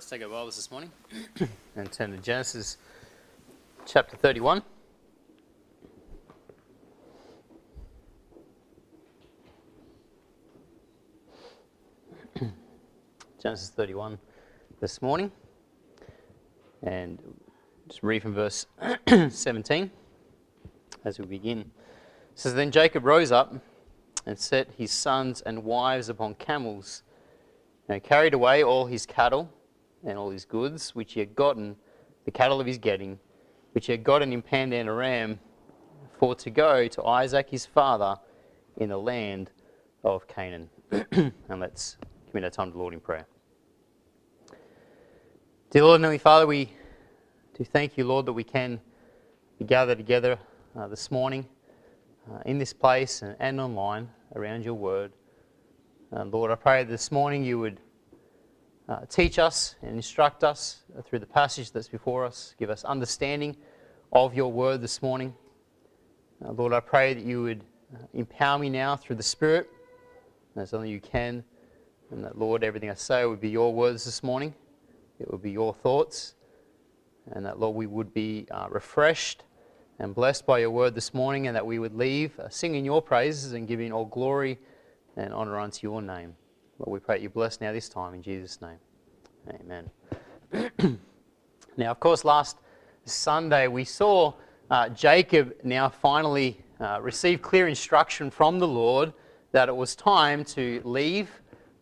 let's take our Bibles this morning and turn to Genesis chapter 31. Genesis 31 this morning. And just read from verse 17 as we begin. It says, Then Jacob rose up and set his sons and wives upon camels and carried away all his cattle and all his goods, which he had gotten, the cattle of his getting, which he had gotten in Padan Aram, for to go to Isaac his father in the land of Canaan. and let's commit our time to the Lord in prayer. Dear Lord and Heavenly Father, we do thank you, Lord, that we can be gathered together uh, this morning uh, in this place and, and, online around your word. Uh, Lord, I pray this morning you would uh, teach us and instruct us through the passage that's before us. Give us understanding of your word this morning. Uh, Lord, I pray that you would uh, empower me now through the Spirit as only you can. And that, Lord, everything I say would be your words this morning. It would be your thoughts. And that, Lord, we would be uh, refreshed and blessed by your word this morning, and that we would leave uh, singing your praises and giving all glory and honor unto your name. Lord, we pray you bless now this time in Jesus' name. Amen. now, of course, last Sunday we saw uh, Jacob now finally uh, receive clear instruction from the Lord that it was time to leave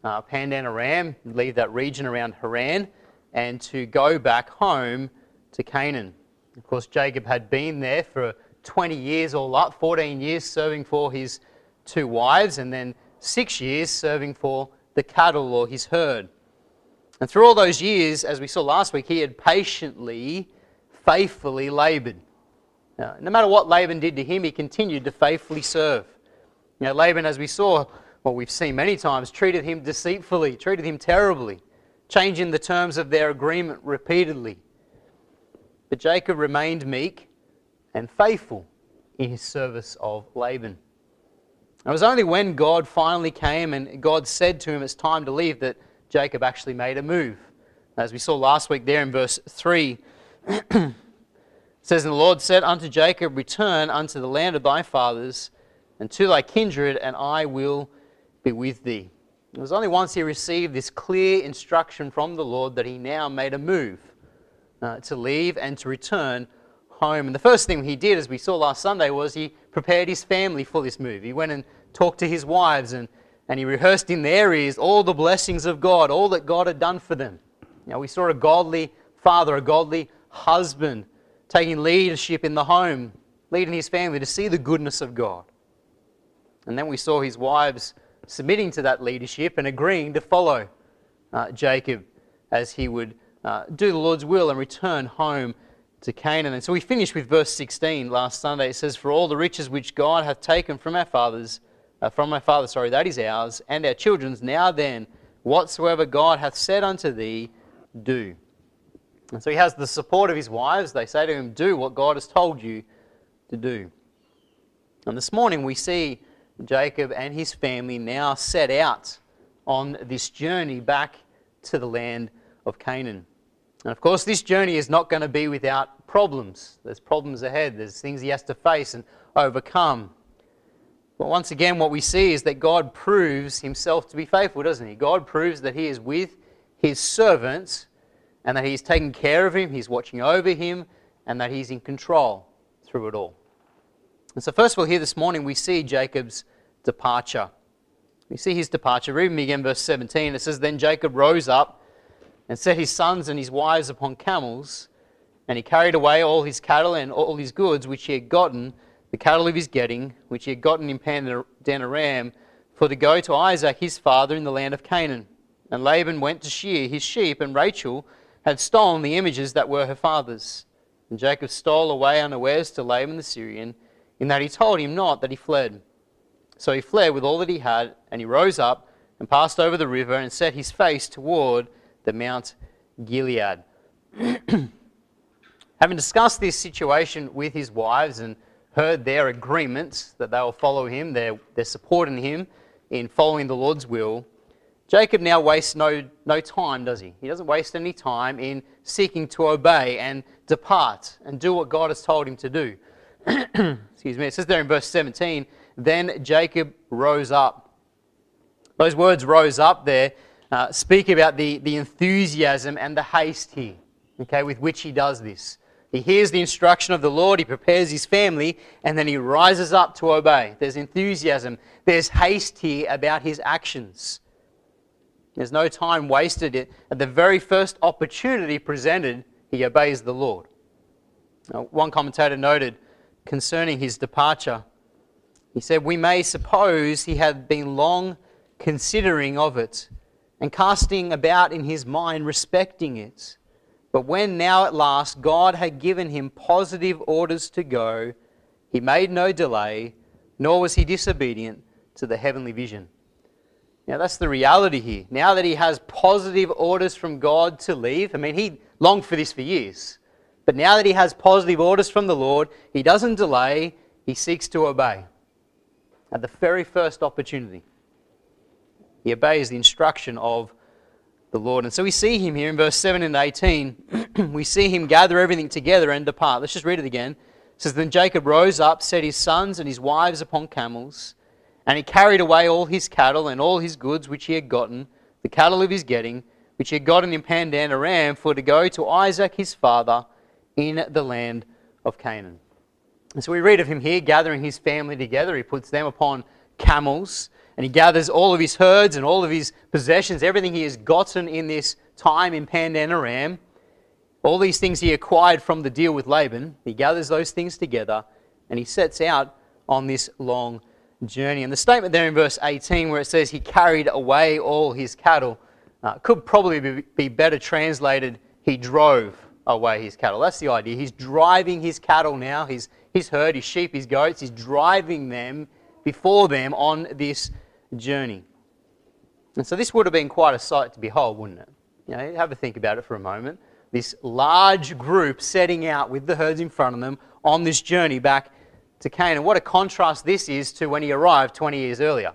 uh, Padan Aram, leave that region around Haran, and to go back home to Canaan. Of course, Jacob had been there for 20 years all up, 14 years serving for his two wives, and then six years serving for the cattle or his herd. And through all those years, as we saw last week, he had patiently, faithfully labored. Now, no matter what Laban did to him, he continued to faithfully serve. Know, Laban, as we saw, what we've seen many times, treated him deceitfully, treated him terribly, changing the terms of their agreement repeatedly. But Jacob remained meek and faithful in his service of Laban. It was only when God finally came and God said to him, It's time to leave, that Jacob actually made a move. As we saw last week there in verse 3, it says, And the Lord said unto Jacob, Return unto the land of thy fathers and to thy kindred, and I will be with thee. It was only once he received this clear instruction from the Lord that he now made a move uh, to leave and to return home. And the first thing he did, as we saw last Sunday, was he prepared his family for this move. He went and talked to his wives and, and he rehearsed in their ears all the blessings of God, all that God had done for them. Now, we saw a godly father, a godly husband taking leadership in the home, leading his family to see the goodness of God. And then we saw his wives submitting to that leadership and agreeing to follow uh, Jacob as he would uh, do the Lord's will and return home to Canaan. And so we finished with verse 16 last Sunday. It says, For all the riches which God hath taken from our fathers, uh, from my father, sorry, that is ours, and our children's. Now then, whatsoever God hath said unto thee, do. And so he has the support of his wives. They say to him, Do what God has told you to do. And this morning we see Jacob and his family now set out on this journey back to the land of Canaan. And of course, this journey is not going to be without problems. There's problems ahead, there's things he has to face and overcome. But once again, what we see is that God proves himself to be faithful, doesn't he? God proves that he is with his servants and that he's taking care of him, he's watching over him, and that he's in control through it all. And so, first of all, here this morning, we see Jacob's departure. We see his departure. Read me again, verse 17. It says, Then Jacob rose up and set his sons and his wives upon camels, and he carried away all his cattle and all his goods which he had gotten the cattle of his getting, which he had gotten in Padan Aram, for to go to Isaac his father in the land of Canaan. And Laban went to shear his sheep, and Rachel had stolen the images that were her father's. And Jacob stole away unawares to Laban the Syrian, in that he told him not that he fled. So he fled with all that he had, and he rose up and passed over the river and set his face toward the Mount Gilead. Having discussed this situation with his wives and heard their agreements that they will follow him, they're, they're supporting him in following the Lord's will, Jacob now wastes no, no time, does he? He doesn't waste any time in seeking to obey and depart and do what God has told him to do. Excuse me. It says there in verse 17, then Jacob rose up. Those words rose up there uh, speak about the, the enthusiasm and the haste here, okay, with which he does this. He hears the instruction of the Lord, he prepares his family, and then he rises up to obey. There's enthusiasm, there's haste here about his actions. There's no time wasted. At the very first opportunity presented, he obeys the Lord. Now, one commentator noted concerning his departure, he said, We may suppose he had been long considering of it and casting about in his mind respecting it. But when now at last God had given him positive orders to go, he made no delay, nor was he disobedient to the heavenly vision. Now, that's the reality here. Now that he has positive orders from God to leave, I mean, he longed for this for years. But now that he has positive orders from the Lord, he doesn't delay, he seeks to obey. At the very first opportunity, he obeys the instruction of the Lord. And so we see him here in verse 7 and 18. we see him gather everything together and depart. Let's just read it again. It says, Then Jacob rose up, set his sons and his wives upon camels and he carried away all his cattle and all his goods which he had gotten, the cattle of his getting, which he had gotten in Padan Aram, for to go to Isaac his father in the land of Canaan. And so we read of him here gathering his family together. He puts them upon camels and he gathers all of his herds and all of his possessions, everything he has gotten in this time in Padan Aram. All these things he acquired from the deal with Laban. He gathers those things together and he sets out on this long journey. And the statement there in verse 18, where it says he carried away all his cattle, uh, could probably be, be better translated, he drove away his cattle. That's the idea. He's driving his cattle now, his, his herd, his sheep, his goats, he's driving them before them on this journey. And so this would have been quite a sight to behold, wouldn't it? You know, have a think about it for a moment. This large group setting out with the herds in front of them on this journey back to Canaan. What a contrast this is to when he arrived 20 years earlier.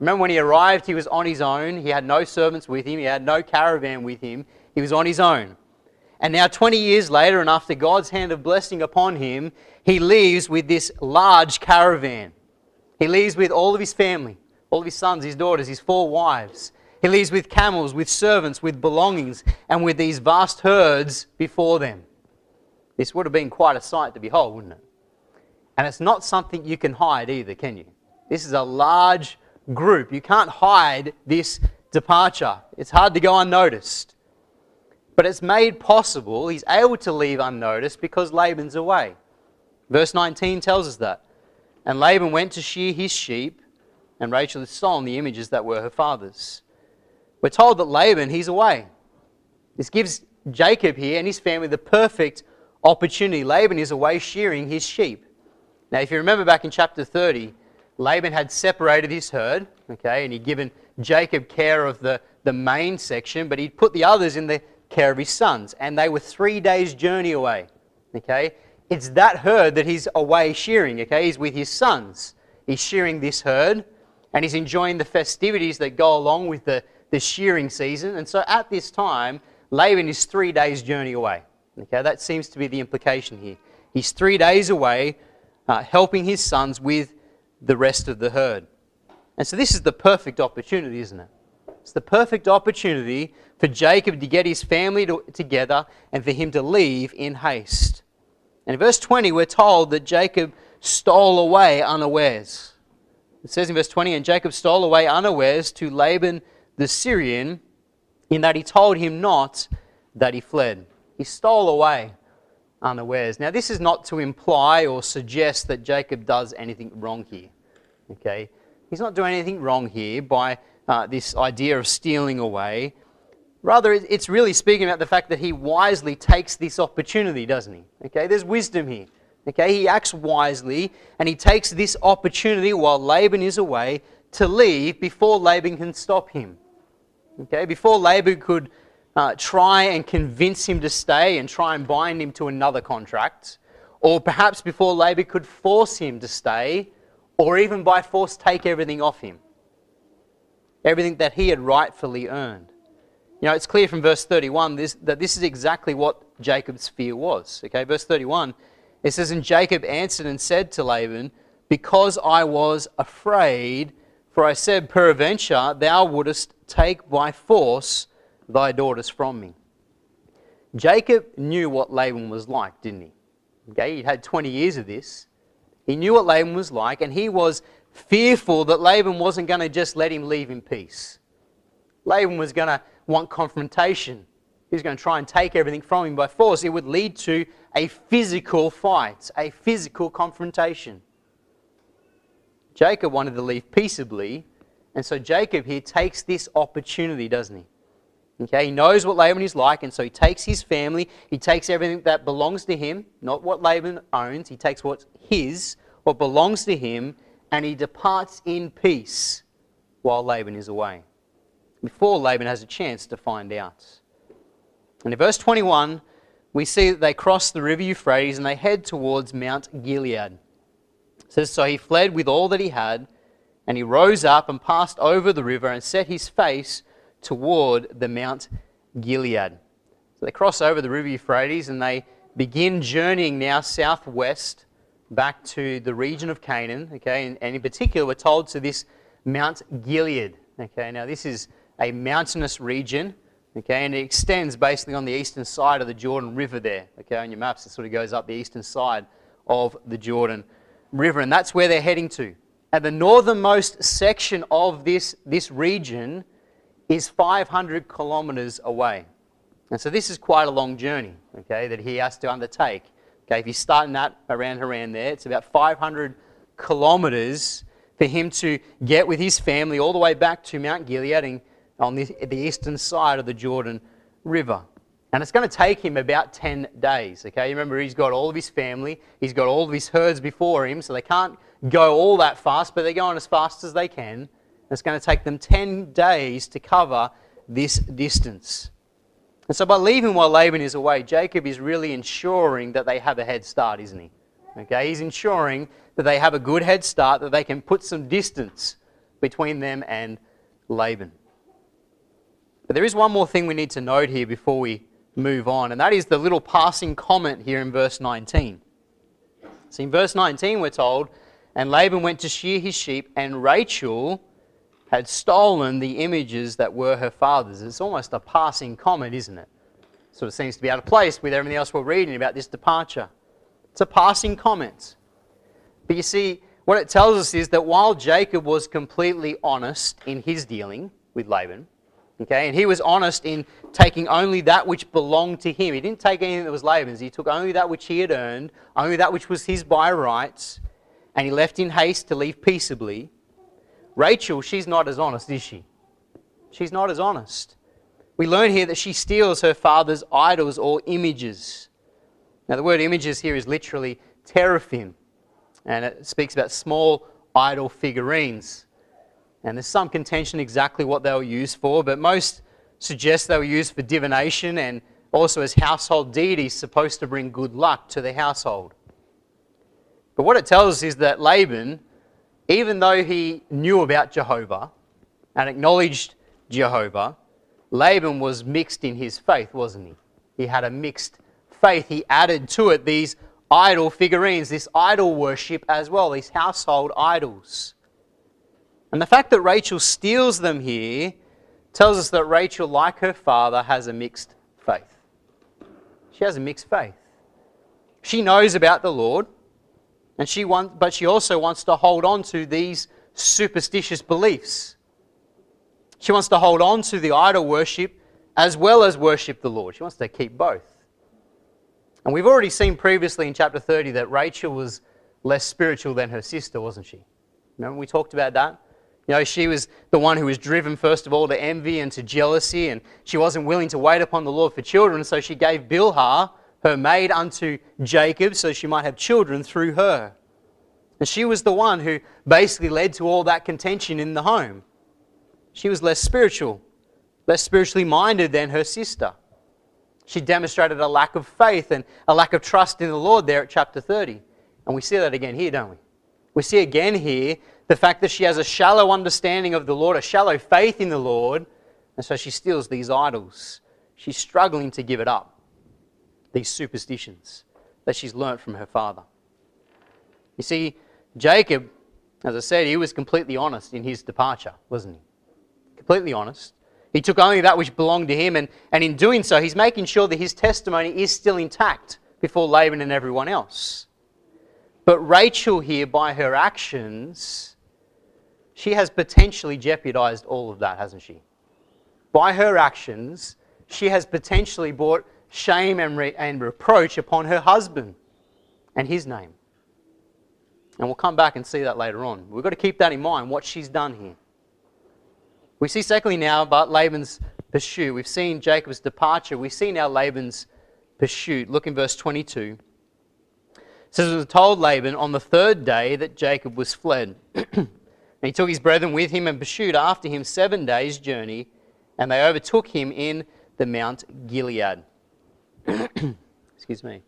Remember when he arrived, he was on his own. He had no servants with him, he had no caravan with him. He was on his own. And now, 20 years later, and after God's hand of blessing upon him, he leaves with this large caravan. He leaves with all of his family, all his sons, his daughters, his four wives. He leaves with camels, with servants, with belongings, and with these vast herds before them. This would have been quite a sight to behold, wouldn't it? And it's not something you can hide either, can you? This is a large group. You can't hide this departure. It's hard to go unnoticed. But it's made possible, he's able to leave unnoticed because Laban's away. Verse 19 tells us that. And Laban went to shear his sheep, and Rachel had stolen the images that were her father's. We're told that Laban, he's away. This gives Jacob here and his family the perfect opportunity. Laban is away shearing his sheep. Now, if you remember back in chapter 30, Laban had separated his herd, okay, and he'd given Jacob care of the, the main section, but he'd put the others in the care of his sons, and they were three days' journey away, okay? It's that herd that he's away shearing, okay? He's with his sons. He's shearing this herd, and he's enjoying the festivities that go along with the, the shearing season. And so at this time, Laban is three days' journey away, okay? That seems to be the implication here. He's three days away uh, helping his sons with the rest of the herd. And so this is the perfect opportunity, isn't it? It's the perfect opportunity for Jacob to get his family to, together and for him to leave in haste. And in verse 20, we're told that Jacob stole away unawares. It says in verse 20, and Jacob stole away unawares to Laban the Syrian, in that he told him not that he fled. He stole away unawares. Now, this is not to imply or suggest that Jacob does anything wrong here. Okay? He's not doing anything wrong here by uh, this idea of stealing away. Rather, it's really speaking about the fact that he wisely takes this opportunity, doesn't he? Okay, there's wisdom here. Okay, he acts wisely and he takes this opportunity while Laban is away to leave before Laban can stop him. Okay, before Laban could uh, try and convince him to stay and try and bind him to another contract, or perhaps before Laban could force him to stay, or even by force take everything off him. everything that he had rightfully earned. You know, it's clear from verse 31 this, that this is exactly what Jacob's fear was. Okay, verse 31, it says, And Jacob answered and said to Laban, Because I was afraid, for I said, Peradventure, thou wouldest take by force thy daughters from me. Jacob knew what Laban was like, didn't he? Okay, he'd had 20 years of this. He knew what Laban was like, and he was fearful that Laban wasn't going to just let him leave in peace. Laban was going to want confrontation. He was going to try and take everything from him by force. It would lead to a physical fight, a physical confrontation. Jacob wanted to leave peaceably, and so Jacob here takes this opportunity, doesn't he? Okay, he knows what Laban is like, and so he takes his family, he takes everything that belongs to him, not what Laban owns, he takes what's his, what belongs to him, and he departs in peace while Laban is away. Before Laban has a chance to find out. And in verse 21, we see that they cross the river Euphrates and they head towards Mount Gilead. Says, So he fled with all that he had, and he rose up and passed over the river and set his face toward the Mount Gilead. So they cross over the river Euphrates and they begin journeying now southwest back to the region of Canaan. Okay, and, and in particular, we're told to this Mount Gilead. Okay, now this is a mountainous region. Okay, and it extends basically on the eastern side of the Jordan River there. Okay, on your maps, it sort of goes up the eastern side of the Jordan River, and that's where they're heading to. And the northernmost section of this, this region, is 500 kilometers away. And so this is quite a long journey, okay, that he has to undertake. Okay, if you're starting that around Haran there, it's about 500 kilometers for him to get with his family all the way back to Mount Gilead on the, the eastern side of the Jordan River. And it's going to take him about 10 days. Okay, you remember he's got all of his family, he's got all of his herds before him, so they can't go all that fast, but they're going as fast as they can. And It's going to take them 10 days to cover this distance. And so by leaving while Laban is away, Jacob is really ensuring that they have a head start, isn't he? Okay, he's ensuring that they have a good head start, that they can put some distance between them and Laban. But there is one more thing we need to note here before we move on, and that is the little passing comment here in verse 19. See, in verse 19, we're told, And Laban went to shear his sheep, and Rachel had stolen the images that were her father's. It's almost a passing comment, isn't it? Sort of seems to be out of place with everything else we're reading about this departure. It's a passing comment. But you see, what it tells us is that while Jacob was completely honest in his dealing with Laban, okay, and he was honest in taking only that which belonged to him, he didn't take anything that was Laban's, he took only that which he had earned, only that which was his by rights, and he left in haste to leave peaceably. Rachel, she's not as honest, is she? She's not as honest. We learn here that she steals her father's idols or images. Now, the word images here is literally teraphim, and it speaks about small idol figurines. And there's some contention exactly what they were used for, but most suggest they were used for divination and also as household deities supposed to bring good luck to the household. But what it tells us is that Laban even though he knew about Jehovah and acknowledged Jehovah, Laban was mixed in his faith, wasn't he? He had a mixed faith. He added to it these idol figurines, this idol worship as well, these household idols. And the fact that Rachel steals them here tells us that Rachel, like her father, has a mixed faith. She has a mixed faith. She knows about the Lord. And she want, but she also wants to hold on to these superstitious beliefs. She wants to hold on to the idol worship as well as worship the Lord. She wants to keep both. And we've already seen previously in chapter 30 that Rachel was less spiritual than her sister, wasn't she? Remember we talked about that? You know, she was the one who was driven, first of all, to envy and to jealousy, and she wasn't willing to wait upon the Lord for children, so she gave Bilhah her maid unto Jacob so she might have children through her. And she was the one who basically led to all that contention in the home. She was less spiritual, less spiritually minded than her sister. She demonstrated a lack of faith and a lack of trust in the Lord there at chapter 30. And we see that again here, don't we? We see again here the fact that she has a shallow understanding of the Lord, a shallow faith in the Lord, and so she steals these idols. She's struggling to give it up, these superstitions that she's learnt from her father. You see, Jacob, as I said, he was completely honest in his departure, wasn't he? Completely honest. He took only that which belonged to him, and, and in doing so, he's making sure that his testimony is still intact before Laban and everyone else. But Rachel, here, by her actions, she has potentially jeopardized all of that, hasn't she? By her actions, she has potentially brought shame and, re- and reproach upon her husband and his name. And we'll come back and see that later on. We've got to keep that in mind, what she's done here. We see, secondly, now about Laban's pursuit. We've seen Jacob's departure. We see now Laban's pursuit. Look in verse 22. It says, It was told Laban on the third day that Jacob was fled. and he took his brethren with him and pursued after him seven days' journey, and they overtook him in the Mount Gilead. Excuse me.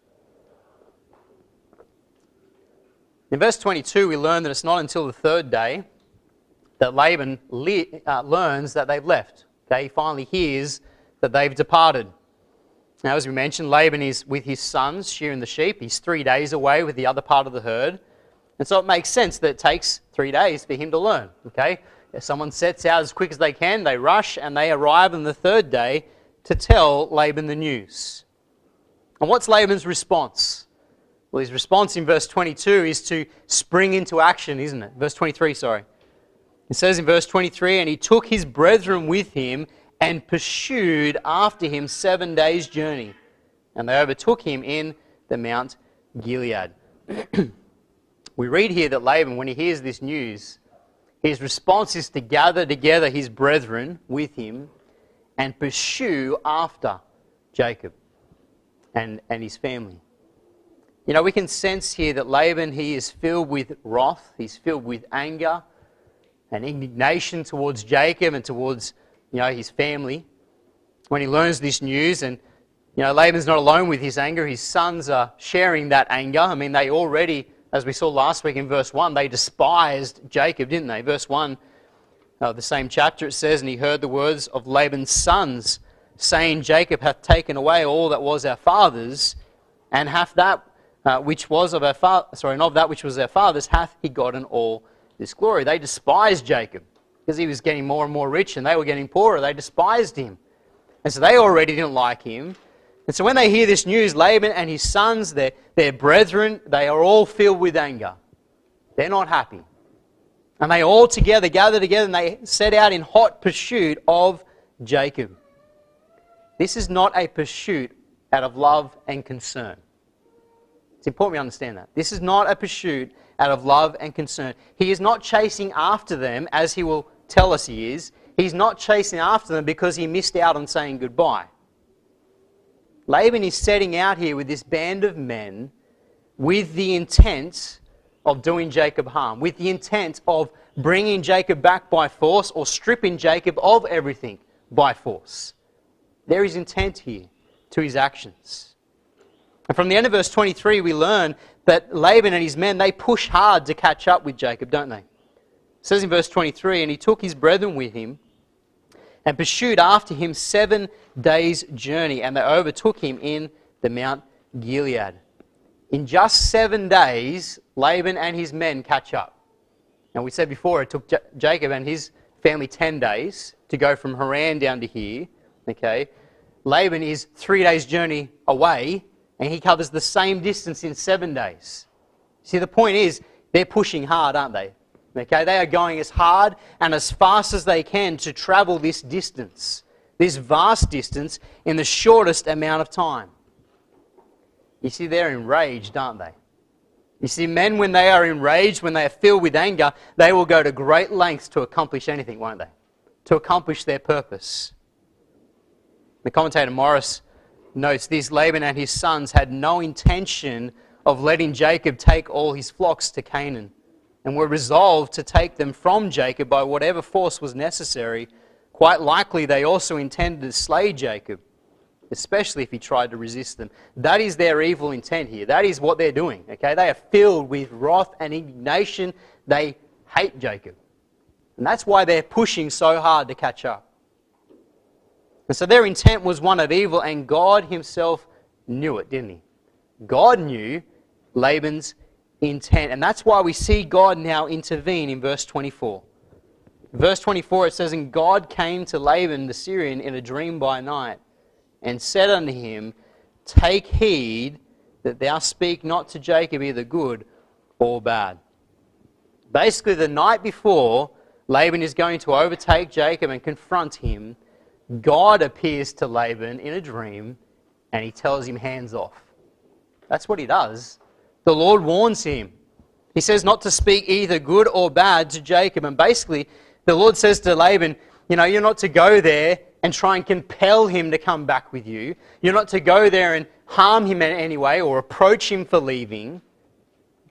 In verse 22, we learn that it's not until the third day that Laban le- uh, learns that they've left. Okay, he finally hears that they've departed. Now, as we mentioned, Laban is with his sons shearing the sheep. He's three days away with the other part of the herd. And so it makes sense that it takes three days for him to learn. Okay? If someone sets out as quick as they can, they rush and they arrive on the third day to tell Laban the news. And what's Laban's response? Well, his response in verse 22 is to spring into action, isn't it? Verse 23, sorry. It says in verse 23 And he took his brethren with him and pursued after him seven days' journey. And they overtook him in the Mount Gilead. we read here that Laban, when he hears this news, his response is to gather together his brethren with him and pursue after Jacob and, and his family. You know, we can sense here that Laban, he is filled with wrath, he's filled with anger and indignation towards Jacob and towards, you know, his family. When he learns this news, and, you know, Laban's not alone with his anger, his sons are sharing that anger. I mean, they already, as we saw last week in verse 1, they despised Jacob, didn't they? Verse 1 uh, the same chapter, it says, And he heard the words of Laban's sons, saying, Jacob hath taken away all that was our father's, and hath that uh, which was of our father, sorry, and of that which was our father's, hath he gotten all this glory. They despised Jacob because he was getting more and more rich and they were getting poorer. They despised him. And so they already didn't like him. And so when they hear this news, Laban and his sons, their, their brethren, they are all filled with anger. They're not happy. And they all together gather together and they set out in hot pursuit of Jacob. This is not a pursuit out of love and concern. It's important we understand that. This is not a pursuit out of love and concern. He is not chasing after them as he will tell us he is. He's not chasing after them because he missed out on saying goodbye. Laban is setting out here with this band of men with the intent of doing Jacob harm, with the intent of bringing Jacob back by force or stripping Jacob of everything by force. There is intent here to his actions. And from the end of verse 23, we learn that Laban and his men, they push hard to catch up with Jacob, don't they? It says in verse 23, and he took his brethren with him and pursued after him seven days' journey, and they overtook him in the Mount Gilead. In just seven days, Laban and his men catch up. Now, we said before it took J- Jacob and his family 10 days to go from Haran down to here. Okay? Laban is three days' journey away, and he covers the same distance in seven days. See, the point is, they're pushing hard, aren't they? Okay, they are going as hard and as fast as they can to travel this distance, this vast distance, in the shortest amount of time. You see, they're enraged, aren't they? You see, men, when they are enraged, when they are filled with anger, they will go to great lengths to accomplish anything, won't they? To accomplish their purpose. The commentator Morris notes this Laban and his sons had no intention of letting Jacob take all his flocks to Canaan and were resolved to take them from Jacob by whatever force was necessary. Quite likely, they also intended to slay Jacob. especially if he tried to resist them. That is their evil intent here. That is what they're doing. Okay? They are filled with wrath and indignation. They hate Jacob. And that's why they're pushing so hard to catch up. And so their intent was one of evil, and God himself knew it, didn't he? God knew Laban's intent. And that's why we see God now intervene in verse 24. Verse 24 it says, And God came to Laban the Syrian in a dream by night, and said unto him, Take heed that thou speak not to Jacob either good or bad. Basically, the night before Laban is going to overtake Jacob and confront him, God appears to Laban in a dream and he tells him, Hands off. That's what he does. The Lord warns him. He says not to speak either good or bad to Jacob. And basically, the Lord says to Laban, You know, you're not to go there and try and compel him to come back with you. You're not to go there and harm him in any way or approach him for leaving.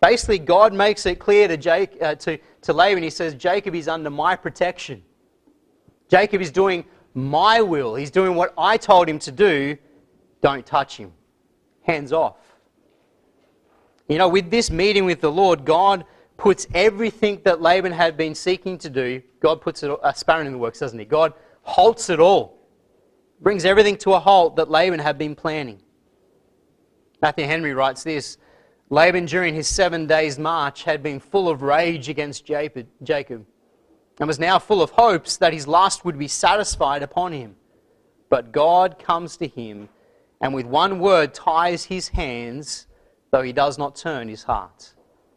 Basically, God makes it clear to, Jake, uh, to, to Laban, He says, Jacob is under my protection. Jacob is doing my will. He's doing what I told him to do. Don't touch him. Hands off. You know, with this meeting with the Lord, God puts everything that Laban had been seeking to do, God puts it, a sparrow in the works, doesn't he? God halts it all, brings everything to a halt that Laban had been planning. Matthew Henry writes this Laban, during his seven days' march, had been full of rage against Jacob and was now full of hopes that his lust would be satisfied upon him. But God comes to him and with one word ties his hands, though he does not turn his heart.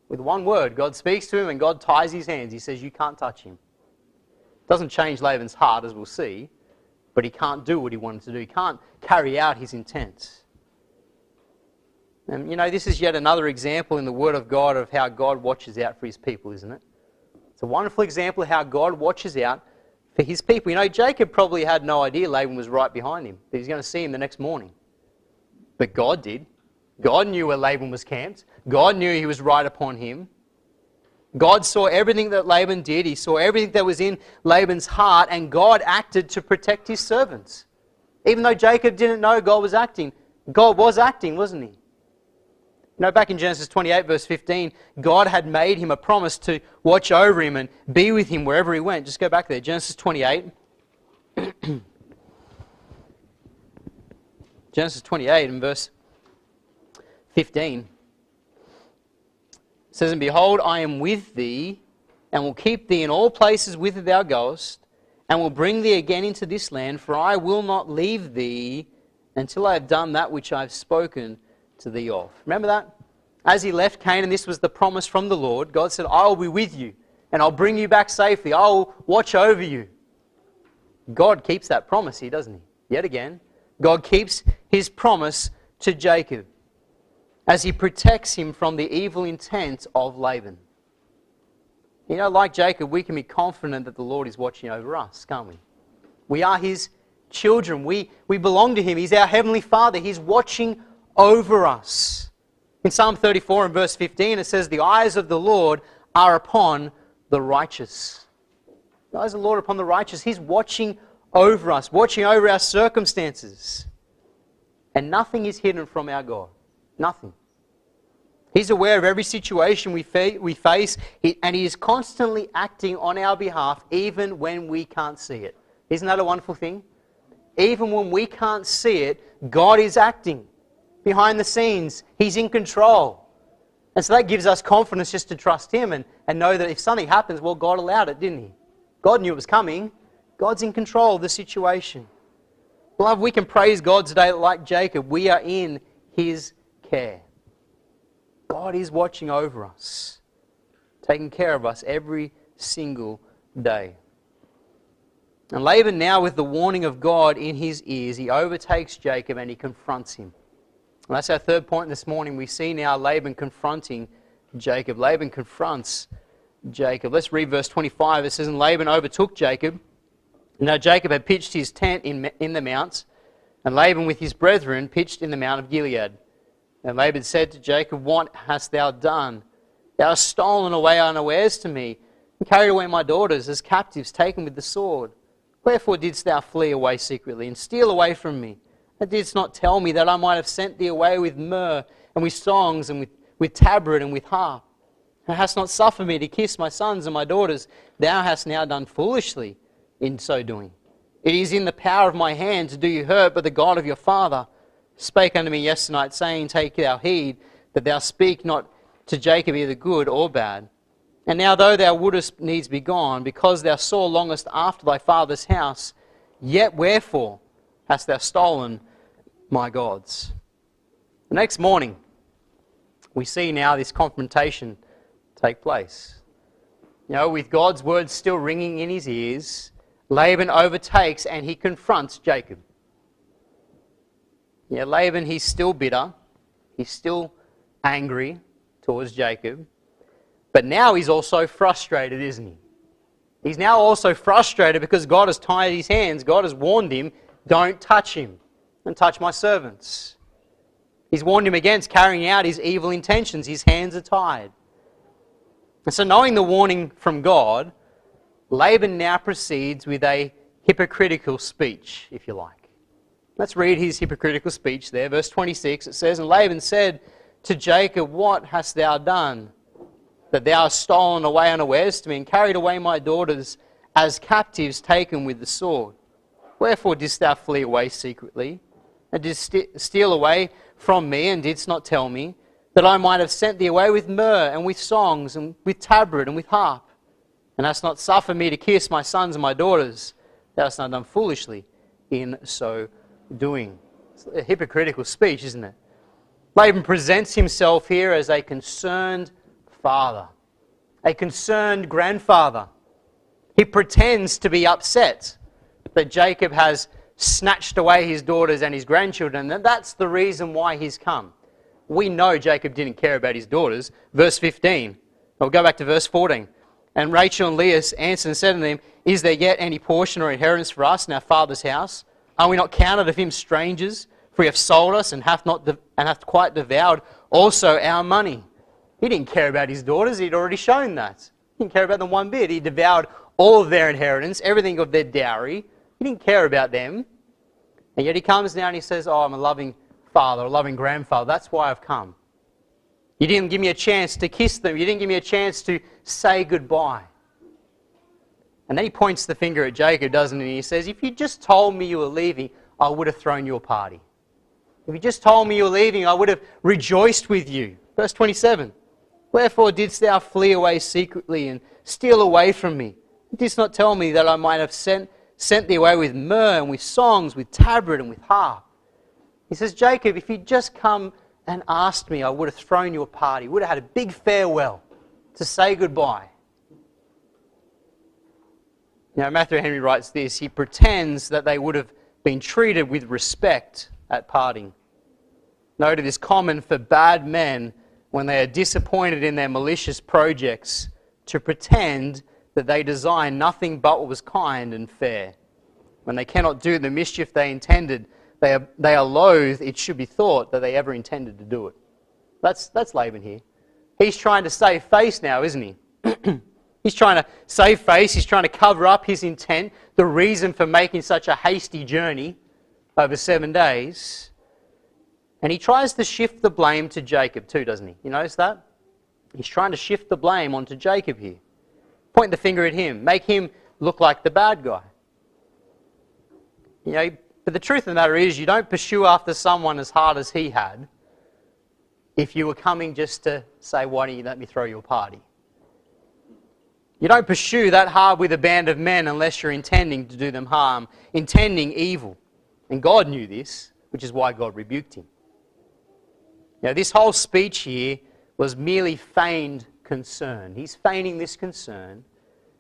With one word, God speaks to him and God ties his hands. He says, You can't touch him. Doesn't change Laban's heart, as we'll see, but he can't do what he wanted to do. He can't carry out his intent. And you know, this is yet another example in the Word of God of how God watches out for his people, isn't it? It's a wonderful example of how God watches out for his people. You know, Jacob probably had no idea Laban was right behind him, that he's going to see him the next morning. But God did. God knew where Laban was camped. God knew he was right upon him. God saw everything that Laban did. He saw everything that was in Laban's heart, and God acted to protect his servants. Even though Jacob didn't know God was acting, God was acting, wasn't he? Know, back in Genesis 28, verse 15, God had made him a promise to watch over him and be with him wherever he went. Just go back there. Genesis 28. Genesis 28 and verse 15 says, And behold, I am with thee, and will keep thee in all places whither thou goest, and will bring thee again into this land, for I will not leave thee until I have done that which I have spoken to thee of. Remember that? As he left Canaan, this was the promise from the Lord. God said, I will be with you, and I'll bring you back safely. I'll watch over you. God keeps that promise here, doesn't he? Yet again, God keeps his promise to Jacob as he protects him from the evil intent of Laban. You know, like Jacob, we can be confident that the Lord is watching over us, can't we? We are his children. We, we belong to him. He's our heavenly Father. He's watching over us. In Psalm 34 and verse 15, it says, The eyes of the Lord are upon the righteous. The eyes of the Lord upon the righteous. He's watching over us, watching over our circumstances. And nothing is hidden from our God. Nothing. He's aware of every situation we, we face, and He is constantly acting on our behalf, even when we can't see it. Isn't that a wonderful thing? Even when we can't see it, God is acting behind the scenes. He's in control. And so that gives us confidence just to trust Him and, and know that if something happens, well, God allowed it, didn't He? God knew it was coming. God's in control of the situation. Love, we can praise God today like Jacob. We are in His care. God is watching over us, taking care of us every single day. And Laban, now with the warning of God in his ears, he overtakes Jacob and he confronts him. And that's our third point this morning. We see now Laban confronting Jacob. Laban confronts Jacob. Let's read verse 25. It says, And Laban overtook Jacob. Now Jacob had pitched his tent in, in the mounts, and Laban with his brethren pitched in the mount of Gilead. And Laban said to Jacob, What hast thou done? Thou hast stolen away unawares to me, and carried away my daughters as captives taken with the sword. Wherefore didst thou flee away secretly, and steal away from me, Thou didst not tell me that I might have sent thee away with myrrh and with songs and with, with tabret and with harp. Thou hast not suffered me to kiss my sons and my daughters. Thou hast now done foolishly in so doing. It is in the power of my hand to do you hurt, but the God of your father spake unto me yesternight, saying, Take thou heed that thou speak not to Jacob either good or bad. And now, though thou wouldest needs be gone, because thou sore longest after thy father's house, yet wherefore hast thou stolen my gods? The next morning, we see now this confrontation take place. You know, with God's words still ringing in his ears, Laban overtakes and he confronts Jacob. Yeah, Laban, he's still bitter. He's still angry towards Jacob. But now he's also frustrated, isn't he? He's now also frustrated because God has tied his hands. God has warned him, don't touch him and touch my servants. He's warned him against carrying out his evil intentions. His hands are tied. And so, knowing the warning from God, Laban now proceeds with a hypocritical speech, if you like. Let's read his hypocritical speech there. Verse 26 it says, And Laban said to Jacob, What hast thou done? That thou hast stolen away unawares to me, and carried away my daughters as captives taken with the sword. Wherefore didst thou flee away secretly, and didst steal away from me, and didst not tell me? that I might have sent thee away with myrrh and with songs and with tabret and with harp, and hast not suffered me to kiss my sons and my daughters. Thou hast not done foolishly in so doing. It's a hypocritical speech, isn't it? Laban presents himself here as a concerned father, a concerned grandfather. He pretends to be upset that Jacob has snatched away his daughters and his grandchildren, and that's the reason why he's come we know Jacob didn't care about his daughters. Verse 15. I'll go back to verse 14. And Rachel and Leah answered and said to them, Is there yet any portion or inheritance for us in our father's house? Are we not counted of him strangers? For he hath sold us and hath, not de- and hath quite devoured also our money. He didn't care about his daughters, he'd already shown that. He didn't care about them one bit. He devoured all of their inheritance, everything of their dowry. He didn't care about them. And yet he comes now and he says, Oh, I'm a loving father, a loving grandfather. That's why I've come. You didn't give me a chance to kiss them. You didn't give me a chance to say goodbye. And then he points the finger at Jacob, doesn't he? And He says, If you just told me you were leaving, I would have thrown you a party. If you just told me you were leaving, I would have rejoiced with you. Verse 27 Wherefore didst thou flee away secretly and steal away from me? Didst not tell me that I might have sent, sent thee away with myrrh and with songs, with tabret and with harp. He says, Jacob, if you'd just come and asked me, I would have thrown you a party, would have had a big farewell to say goodbye. Now, Matthew Henry writes this he pretends that they would have been treated with respect at parting. Note it is common for bad men, when they are disappointed in their malicious projects, to pretend that they design nothing but what was kind and fair. When they cannot do the mischief they intended, they are, they are loath, it should be thought, that they ever intended to do it. That's, that's Laban here. He's trying to save face now, isn't he? He's trying to save face. He's trying to cover up his intent, the reason for making such a hasty journey over seven days. And he tries to shift the blame to Jacob too, doesn't he? You notice that? He's trying to shift the blame onto Jacob here. Point the finger at him. Make him look like the bad guy. You know, but the truth of the matter is, you don't pursue after someone as hard as he had if you were coming just to say, Why don't you let me throw you a party? You don't pursue that hard with a band of men unless you're intending to do them harm, intending evil. And God knew this, which is why God rebuked him. Now, this whole speech here was merely feigned concern. He's feigning this concern,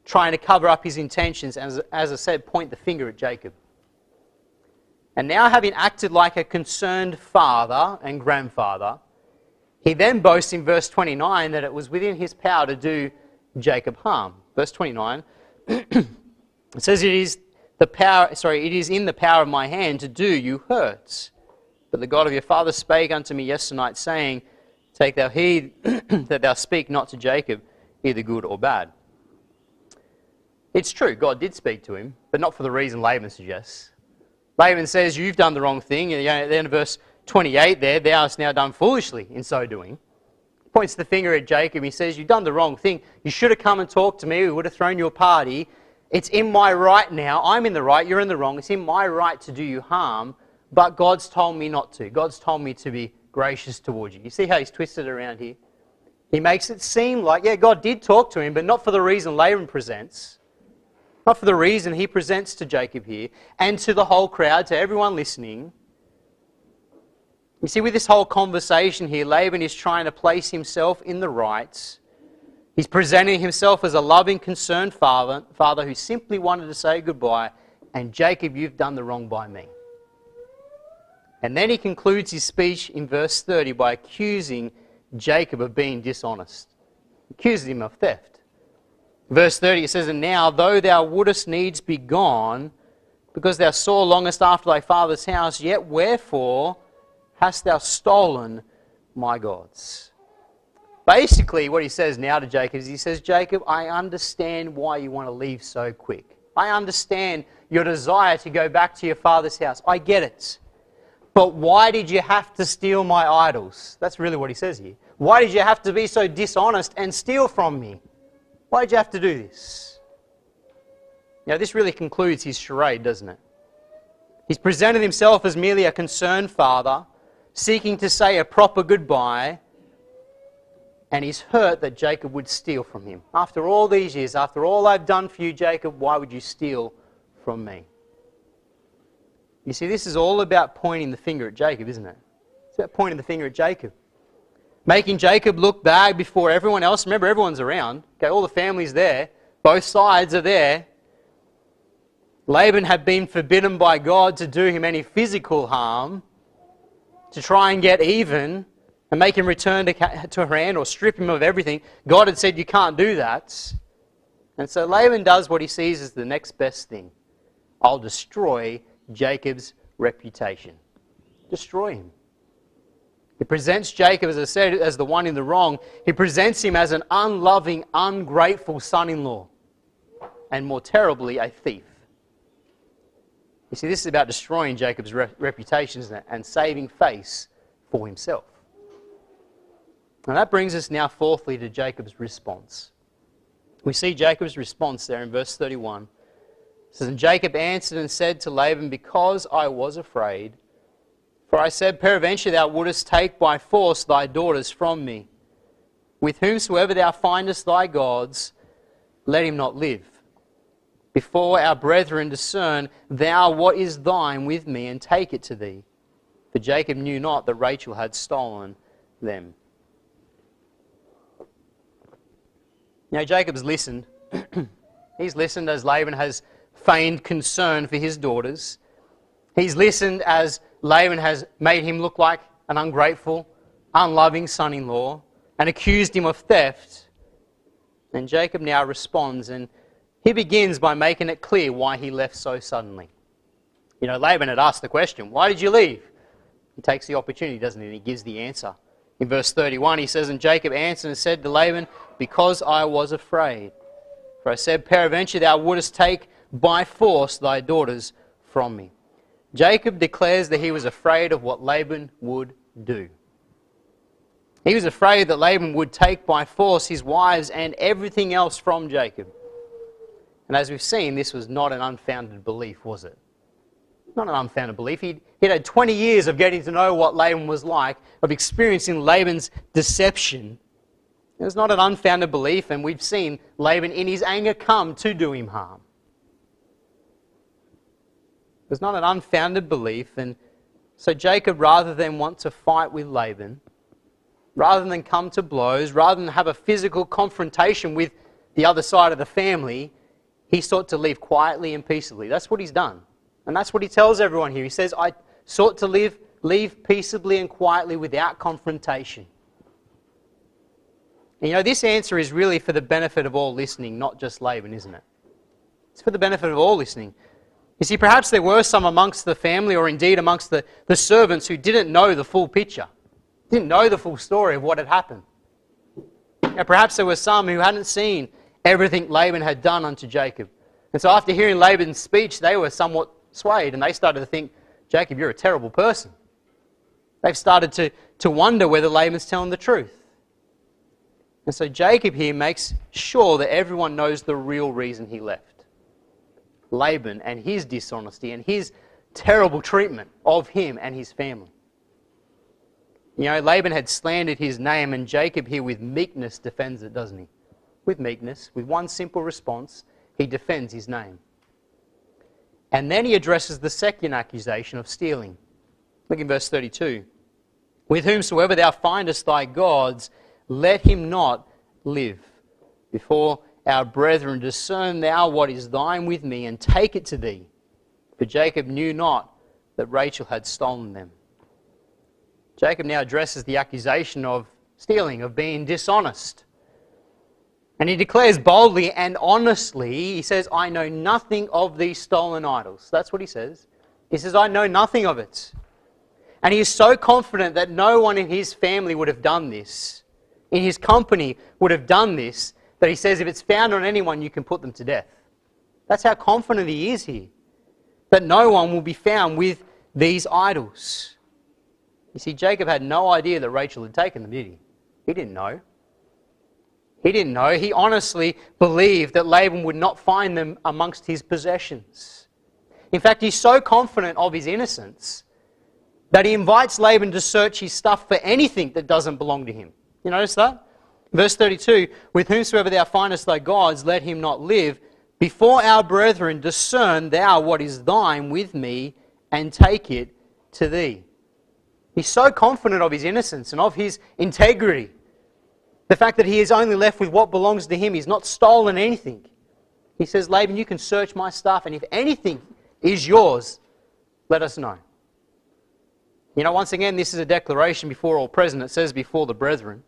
trying to cover up his intentions, and as, as I said, point the finger at Jacob. And now, having acted like a concerned father and grandfather, he then boasts in verse 29 that it was within his power to do Jacob harm. Verse 29 it says, It is the power, sorry, it is in the power of my hand to do you hurts. But the God of your father spake unto me yesternight, saying, Take thou heed that thou speak not to Jacob, either good or bad. It's true, God did speak to him, but not for the reason Laban suggests. Laban says, You've done the wrong thing. then in verse 28 there, thou hast now done foolishly in so doing. Points the finger at Jacob. He says, You've done the wrong thing. You should have come and talked to me. We would have thrown you a party. It's in my right now. I'm in the right. You're in the wrong. It's in my right to do you harm. But God's told me not to. God's told me to be gracious towards you. You see how he's twisted around here? He makes it seem like, yeah, God did talk to him, but not for the reason Laban presents. Not for the reason he presents to Jacob here and to the whole crowd, to everyone listening. You see, with this whole conversation here, Laban is trying to place himself in the rights. He's presenting himself as a loving, concerned father, father who simply wanted to say goodbye, and Jacob, you've done the wrong by me. And then he concludes his speech in verse 30 by accusing Jacob of being dishonest. Accuses him of theft. Verse 30 it says, And now, though thou wouldest needs be gone, because thou sore longest after thy father's house, yet wherefore hast thou stolen my gods? Basically, what he says now to Jacob is he says, Jacob, I understand why you want to leave so quick. I understand your desire to go back to your father's house. I get it. But why did you have to steal my idols? That's really what he says here. Why did you have to be so dishonest and steal from me? Why did you have to do this? Now, this really concludes his charade, doesn't it? He's presented himself as merely a concerned father, seeking to say a proper goodbye, and he's hurt that Jacob would steal from him. After all these years, after all I've done for you, Jacob, why would you steal from me? You see, this is all about pointing the finger at Jacob, isn't it? It's about pointing the finger at Jacob making Jacob look bad before everyone else. Remember, everyone's around. Okay, all the family's there. Both sides are there. Laban had been forbidden by God to do him any physical harm, to try and get even and make him return to, to Haran or strip him of everything. God had said, You can't do that. And so Laban does what he sees as the next best thing I'll destroy Jacob's reputation. Destroy him. He presents Jacob, as I said, as the one in the wrong. He presents him as an unloving, ungrateful son in law, and more terribly, a thief. You see, this is about destroying Jacob's re- reputation and saving face for himself. And that brings us now, fourthly, to Jacob's response. We see Jacob's response there in verse 31. It says, And Jacob answered and said to Laban, Because I was afraid, for I said, Peradventure thou wouldest take by force thy daughters from me. With whomsoever thou findest thy gods, let him not live. Before our brethren discern thou what is thine with me, and take it to thee. For Jacob knew not that Rachel had stolen them. Now, Jacob's listened. He's listened as Laban has feigned concern for his daughters. He's listened as Laban has made him look like an ungrateful, unloving son in law and accused him of theft. And Jacob now responds and he begins by making it clear why he left so suddenly. You know, Laban had asked the question, Why did you leave? He takes the opportunity, doesn't he? And he gives the answer. In verse 31, he says, And Jacob answered and said to Laban, Because I was afraid. For I said, Peradventure thou wouldest take by force thy daughters from me. Jacob declares that he was afraid of what Laban would do. He was afraid that Laban would take by force his wives and everything else from Jacob. And as we've seen, this was not an unfounded belief, was it? Not an unfounded belief. He'd, he'd had 20 years of getting to know what Laban was like, of experiencing Laban's deception. It was not an unfounded belief, and we've seen Laban in his anger come to do him harm It was not an unfounded belief. And so Jacob, rather than want to fight with Laban, rather than come to blows, rather than have a physical confrontation with the other side of the family, he sought to live quietly and peaceably. That's what he's done. And that's what he tells everyone here. He says, I sought to live, live peaceably and quietly without confrontation. And you know, this answer is really for the benefit of all listening, not just Laban, isn't it? It's for the benefit of all listening. You see, perhaps there were some amongst the family or indeed amongst the, the servants who didn't know the full picture, didn't know the full story of what had happened. And perhaps there were some who hadn't seen everything Laban had done unto Jacob. And so after hearing Laban's speech, they were somewhat swayed and they started to think, Jacob, you're a terrible person. They've started to, to wonder whether Laban's telling the truth. And so Jacob here makes sure that everyone knows the real reason he left Laban and his dishonesty and his terrible treatment of him and his family. You know, Laban had slandered his name, and Jacob here with meekness defends it, doesn't he? With meekness, with one simple response, he defends his name. And then he addresses the second accusation of stealing. Look in verse 32. With whomsoever thou findest thy gods, let him not live. Before our brethren, discern thou what is thine with me, and take it to thee. For Jacob knew not that Rachel had stolen them. Jacob now addresses the accusation of stealing, of being dishonest. And he declares boldly and honestly, he says, I know nothing of these stolen idols. That's what he says. He says, I know nothing of it. And he is so confident that no one in his family would have done this, in his company would have done this, that he says, if it's found on anyone, you can put them to death. That's how confident he is here. That no one will be found with these idols. You see, Jacob had no idea that Rachel had taken them, did he? He didn't know. He didn't know. He honestly believed that Laban would not find them amongst his possessions. In fact, he's so confident of his innocence that he invites Laban to search his stuff for anything that doesn't belong to him. You notice that? Verse 32 With whomsoever thou findest thy gods, let him not live. Before our brethren, discern thou what is thine with me, and take it to thee. He's so confident of his innocence and of his integrity. The fact that he is only left with what belongs to him, he's not stolen anything. He says, Laban, you can search my stuff, and if anything is yours, let us know. You know, once again, this is a declaration before all present. It says before the brethren.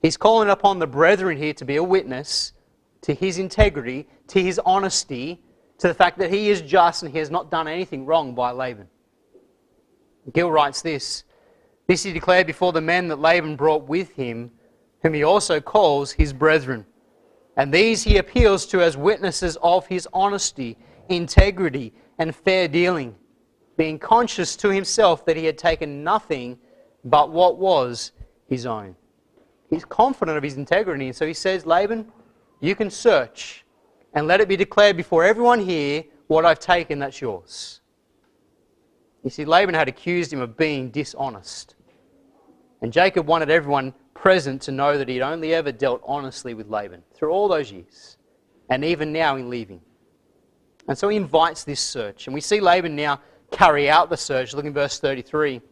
He's calling upon the brethren here to be a witness to his integrity, to his honesty, to the fact that he is just and he has not done anything wrong by Laban. Gill writes this This he declared before the men that Laban brought with him, whom he also calls his brethren. And these he appeals to as witnesses of his honesty, integrity, and fair dealing, being conscious to himself that he had taken nothing but what was his own. He's confident of his integrity, and so he says, Laban, you can search and let it be declared before everyone here what I've taken that's yours. You see, Laban had accused him of being dishonest. And Jacob wanted everyone present to know that he'd only ever dealt honestly with Laban through all those years, and even now in leaving. And so he invites this search. And we see Laban now carry out the search. Look in verse 33. It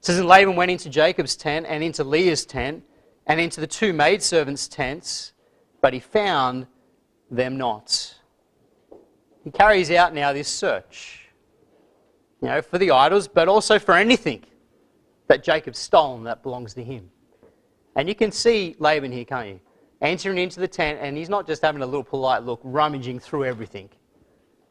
says, And Laban went into Jacob's tent and into Leah's tent and into the two maidservants' tents, but he found them not. He carries out now this search you know, for the idols, but also for anything that Jacob's stolen that belongs to him. And you can see Laban here, can't you? Entering into the tent, and he's not just having a little polite look, rummaging through everything.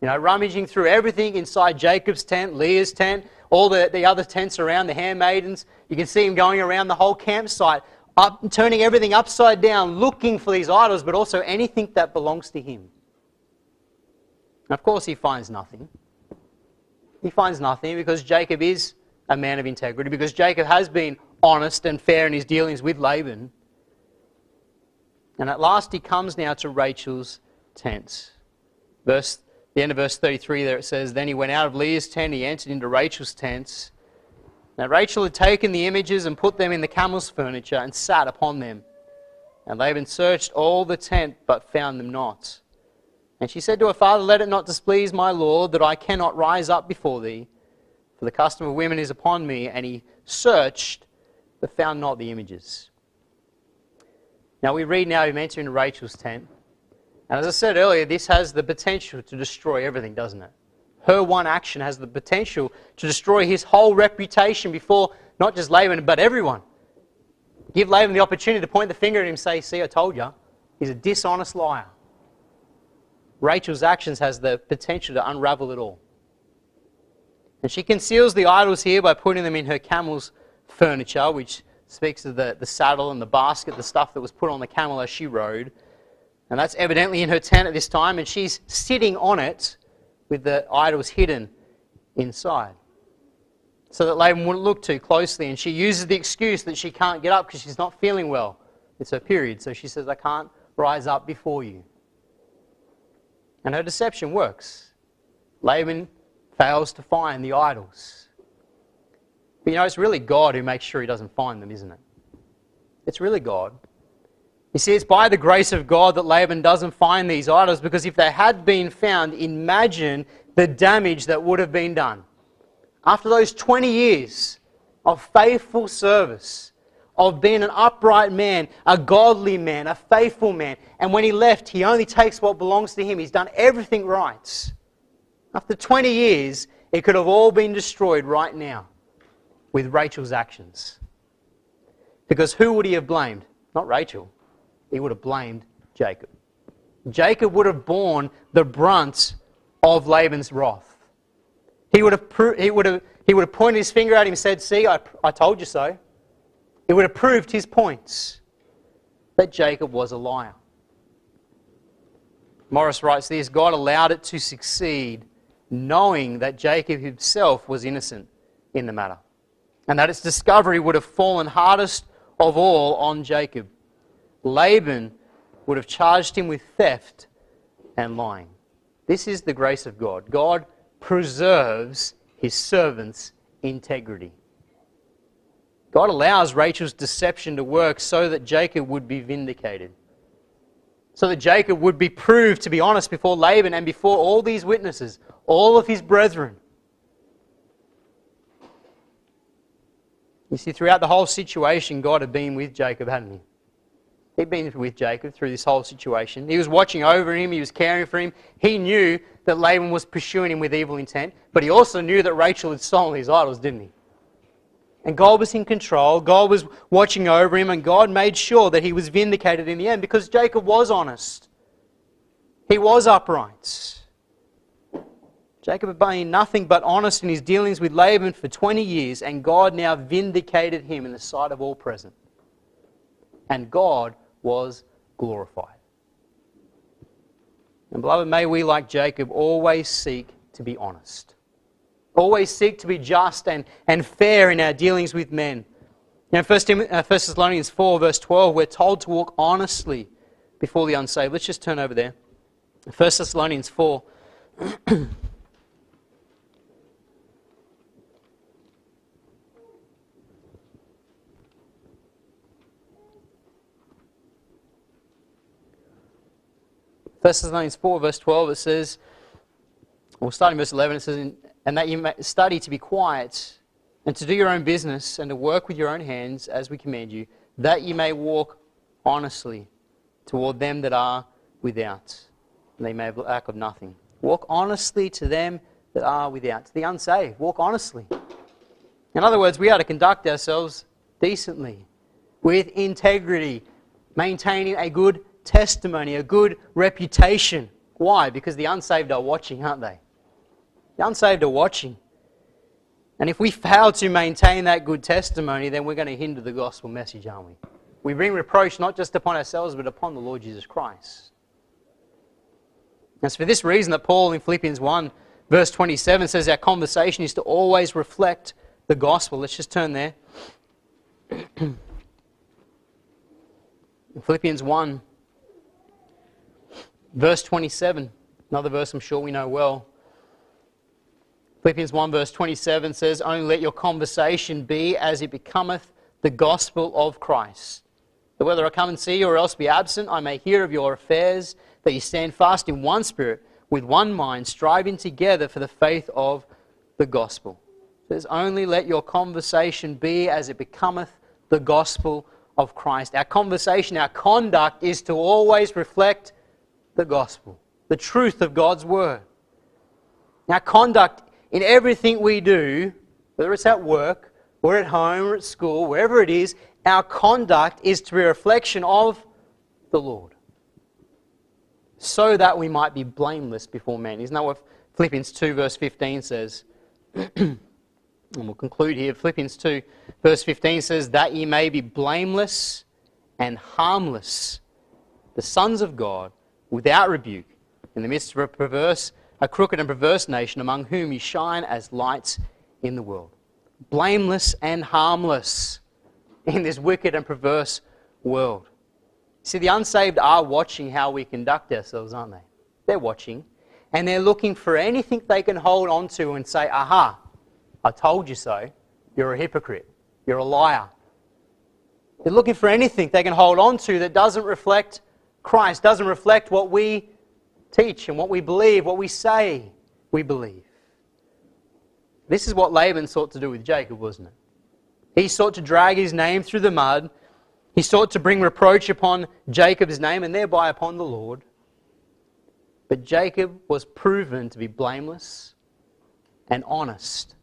You know, rummaging through everything inside Jacob's tent, Leah's tent, all the, the other tents around, the handmaidens. You can see him going around the whole campsite, up, turning everything upside down, looking for these idols, but also anything that belongs to him. And of course, he finds nothing he finds nothing because Jacob is a man of integrity, because Jacob has been honest and fair in his dealings with Laban. And at last he comes now to Rachel's tent. Verse, the end of verse 33 there it says, Then he went out of Leah's tent, he entered into Rachel's tents. Now Rachel had taken the images and put them in the camel's furniture and sat upon them. And Laban searched all the tent but found them not. And she said to her father, Let it not displease my Lord that I cannot rise up before thee, for the custom of women is upon me. And he searched, but found not the images. Now we read now him entering Rachel's tent. And as I said earlier, this has the potential to destroy everything, doesn't it? Her one action has the potential to destroy his whole reputation before not just Laban, but everyone. Give Laban the opportunity to point the finger at him and say, See, I told you. He's a dishonest liar. Rachel's actions has the potential to unravel it all. And she conceals the idols here by putting them in her camel's furniture, which speaks of the, the saddle and the basket, the stuff that was put on the camel as she rode. And that's evidently in her tent at this time, and she's sitting on it with the idols hidden inside. So that Laban wouldn't look too closely. And she uses the excuse that she can't get up because she's not feeling well. It's her period. So she says, I can't rise up before you. And her deception works. Laban fails to find the idols. But you know, it's really God who makes sure he doesn't find them, isn't it? It's really God. You see, it's by the grace of God that Laban doesn't find these idols because if they had been found, imagine the damage that would have been done. After those 20 years of faithful service, of being an upright man, a godly man, a faithful man, and when he left, he only takes what belongs to him. He's done everything right. After 20 years, it could have all been destroyed right now with Rachel's actions. Because who would he have blamed? Not Rachel. He would have blamed Jacob. Jacob would have borne the brunt of Laban's wrath. He would have, he would have, he would have pointed his finger at him and said, See, I, I told you so. He would have proved his points that Jacob was a liar. Morris writes this God allowed it to succeed, knowing that Jacob himself was innocent in the matter, and that its discovery would have fallen hardest of all on Jacob. Laban would have charged him with theft and lying. This is the grace of God. God preserves his servant's integrity. God allows Rachel's deception to work so that Jacob would be vindicated. So that Jacob would be proved to be honest before Laban and before all these witnesses, all of his brethren. You see, throughout the whole situation, God had been with Jacob, hadn't he? He'd been with Jacob through this whole situation. He was watching over him, he was caring for him. He knew that Laban was pursuing him with evil intent, but he also knew that Rachel had stolen his idols, didn't he? And God was in control, God was watching over him, and God made sure that he was vindicated in the end because Jacob was honest. He was upright. Jacob had been nothing but honest in his dealings with Laban for 20 years, and God now vindicated him in the sight of all present. And God was glorified. And beloved, may we, like Jacob, always seek to be honest. Always seek to be just and, and fair in our dealings with men. You know, 1 uh, Thessalonians 4, verse 12, we're told to walk honestly before the unsaved. Let's just turn over there. 1 Thessalonians 4. Thessalonians 4, verse 12, it says, well, starting verse 11, it says, And that you may study to be quiet, and to do your own business, and to work with your own hands, as we command you, that you may walk honestly toward them that are without, and they may have lack of nothing. Walk honestly to them that are without, to the unsaved. Walk honestly. In other words, we are to conduct ourselves decently, with integrity, maintaining a good testimony, a good reputation. Why? Because the unsaved are watching, aren't they? The unsaved are watching. And if we fail to maintain that good testimony, then we're going to hinder the gospel message, aren't we? We bring reproach not just upon ourselves, but upon the Lord Jesus Christ. And it's for this reason that Paul in Philippians 1, verse 27 says our conversation is to always reflect the gospel. Let's just turn there. Philippians 1, Verse 27, another verse I'm sure we know well. Philippians 1, verse 27 says, Only let your conversation be as it becometh the gospel of Christ. That whether I come and see you or else be absent, I may hear of your affairs, that you stand fast in one spirit, with one mind, striving together for the faith of the gospel. It says, Only let your conversation be as it becometh the gospel of Christ. Our conversation, our conduct is to always reflect the gospel, the truth of God's word. Our conduct in everything we do, whether it's at work or at home or at school, wherever it is, our conduct is to be a reflection of the Lord. So that we might be blameless before men. Isn't that what Philippians 2, verse 15 says? and we'll conclude here. Philippians 2, verse 15 says, That ye may be blameless and harmless, the sons of God without rebuke, in the midst of a perverse a crooked and perverse nation among whom you shine as lights in the world, blameless and harmless in this wicked and perverse world. See, the unsaved are watching how we conduct ourselves, aren't they? They're watching, and they're looking for anything they can hold on to and say, aha, I told you so. You're a hypocrite. You're a liar. They're looking for anything they can hold on to that doesn't reflect Christ, doesn't reflect what we teach and what we believe, what we say we believe. This is what Laban sought to do with Jacob, wasn't it? He sought to drag his name through the mud. He sought to bring reproach upon Jacob's name and thereby upon the Lord. But Jacob was proven to be blameless and honest.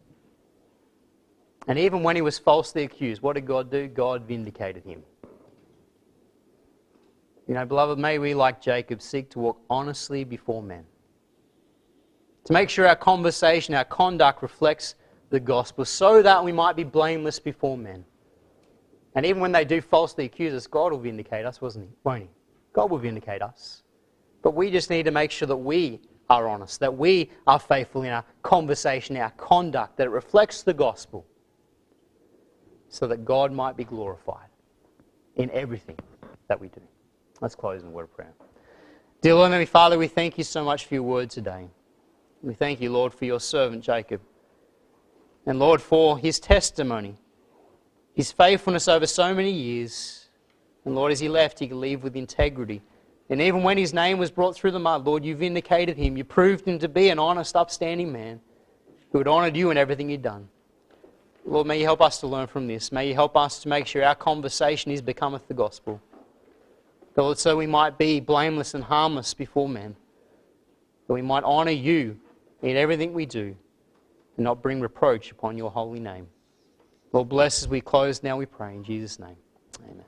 And even when he was falsely accused, what did God do? God vindicated him. You know, beloved, may we, like Jacob, seek to walk honestly before men. To make sure our conversation, our conduct reflects the gospel so that we might be blameless before men. And even when they do falsely accuse us, God will vindicate us, wasn't he? Won't he? God will vindicate us. But we just need to make sure that we are honest, that we are faithful in our conversation, our conduct, that it reflects the gospel, so that God might be glorified in everything that we do. Let's close in a word of prayer. Dear Lord, Heavenly Father, we thank you so much for your word today. We thank you, Lord, for your servant Jacob. And Lord, for his testimony, his faithfulness over so many years. And Lord, as he left, he could leave with integrity. And even when his name was brought through the mud, Lord, you vindicated him. You proved him to be an honest, upstanding man who had honored you in everything he'd done. Lord, may you help us to learn from this. May you help us to make sure our conversation is becometh the gospel. Lord, so we might be blameless and harmless before men. That we might honor you in everything we do and not bring reproach upon your holy name. Lord, bless as we close now, we pray in Jesus' name. Amen.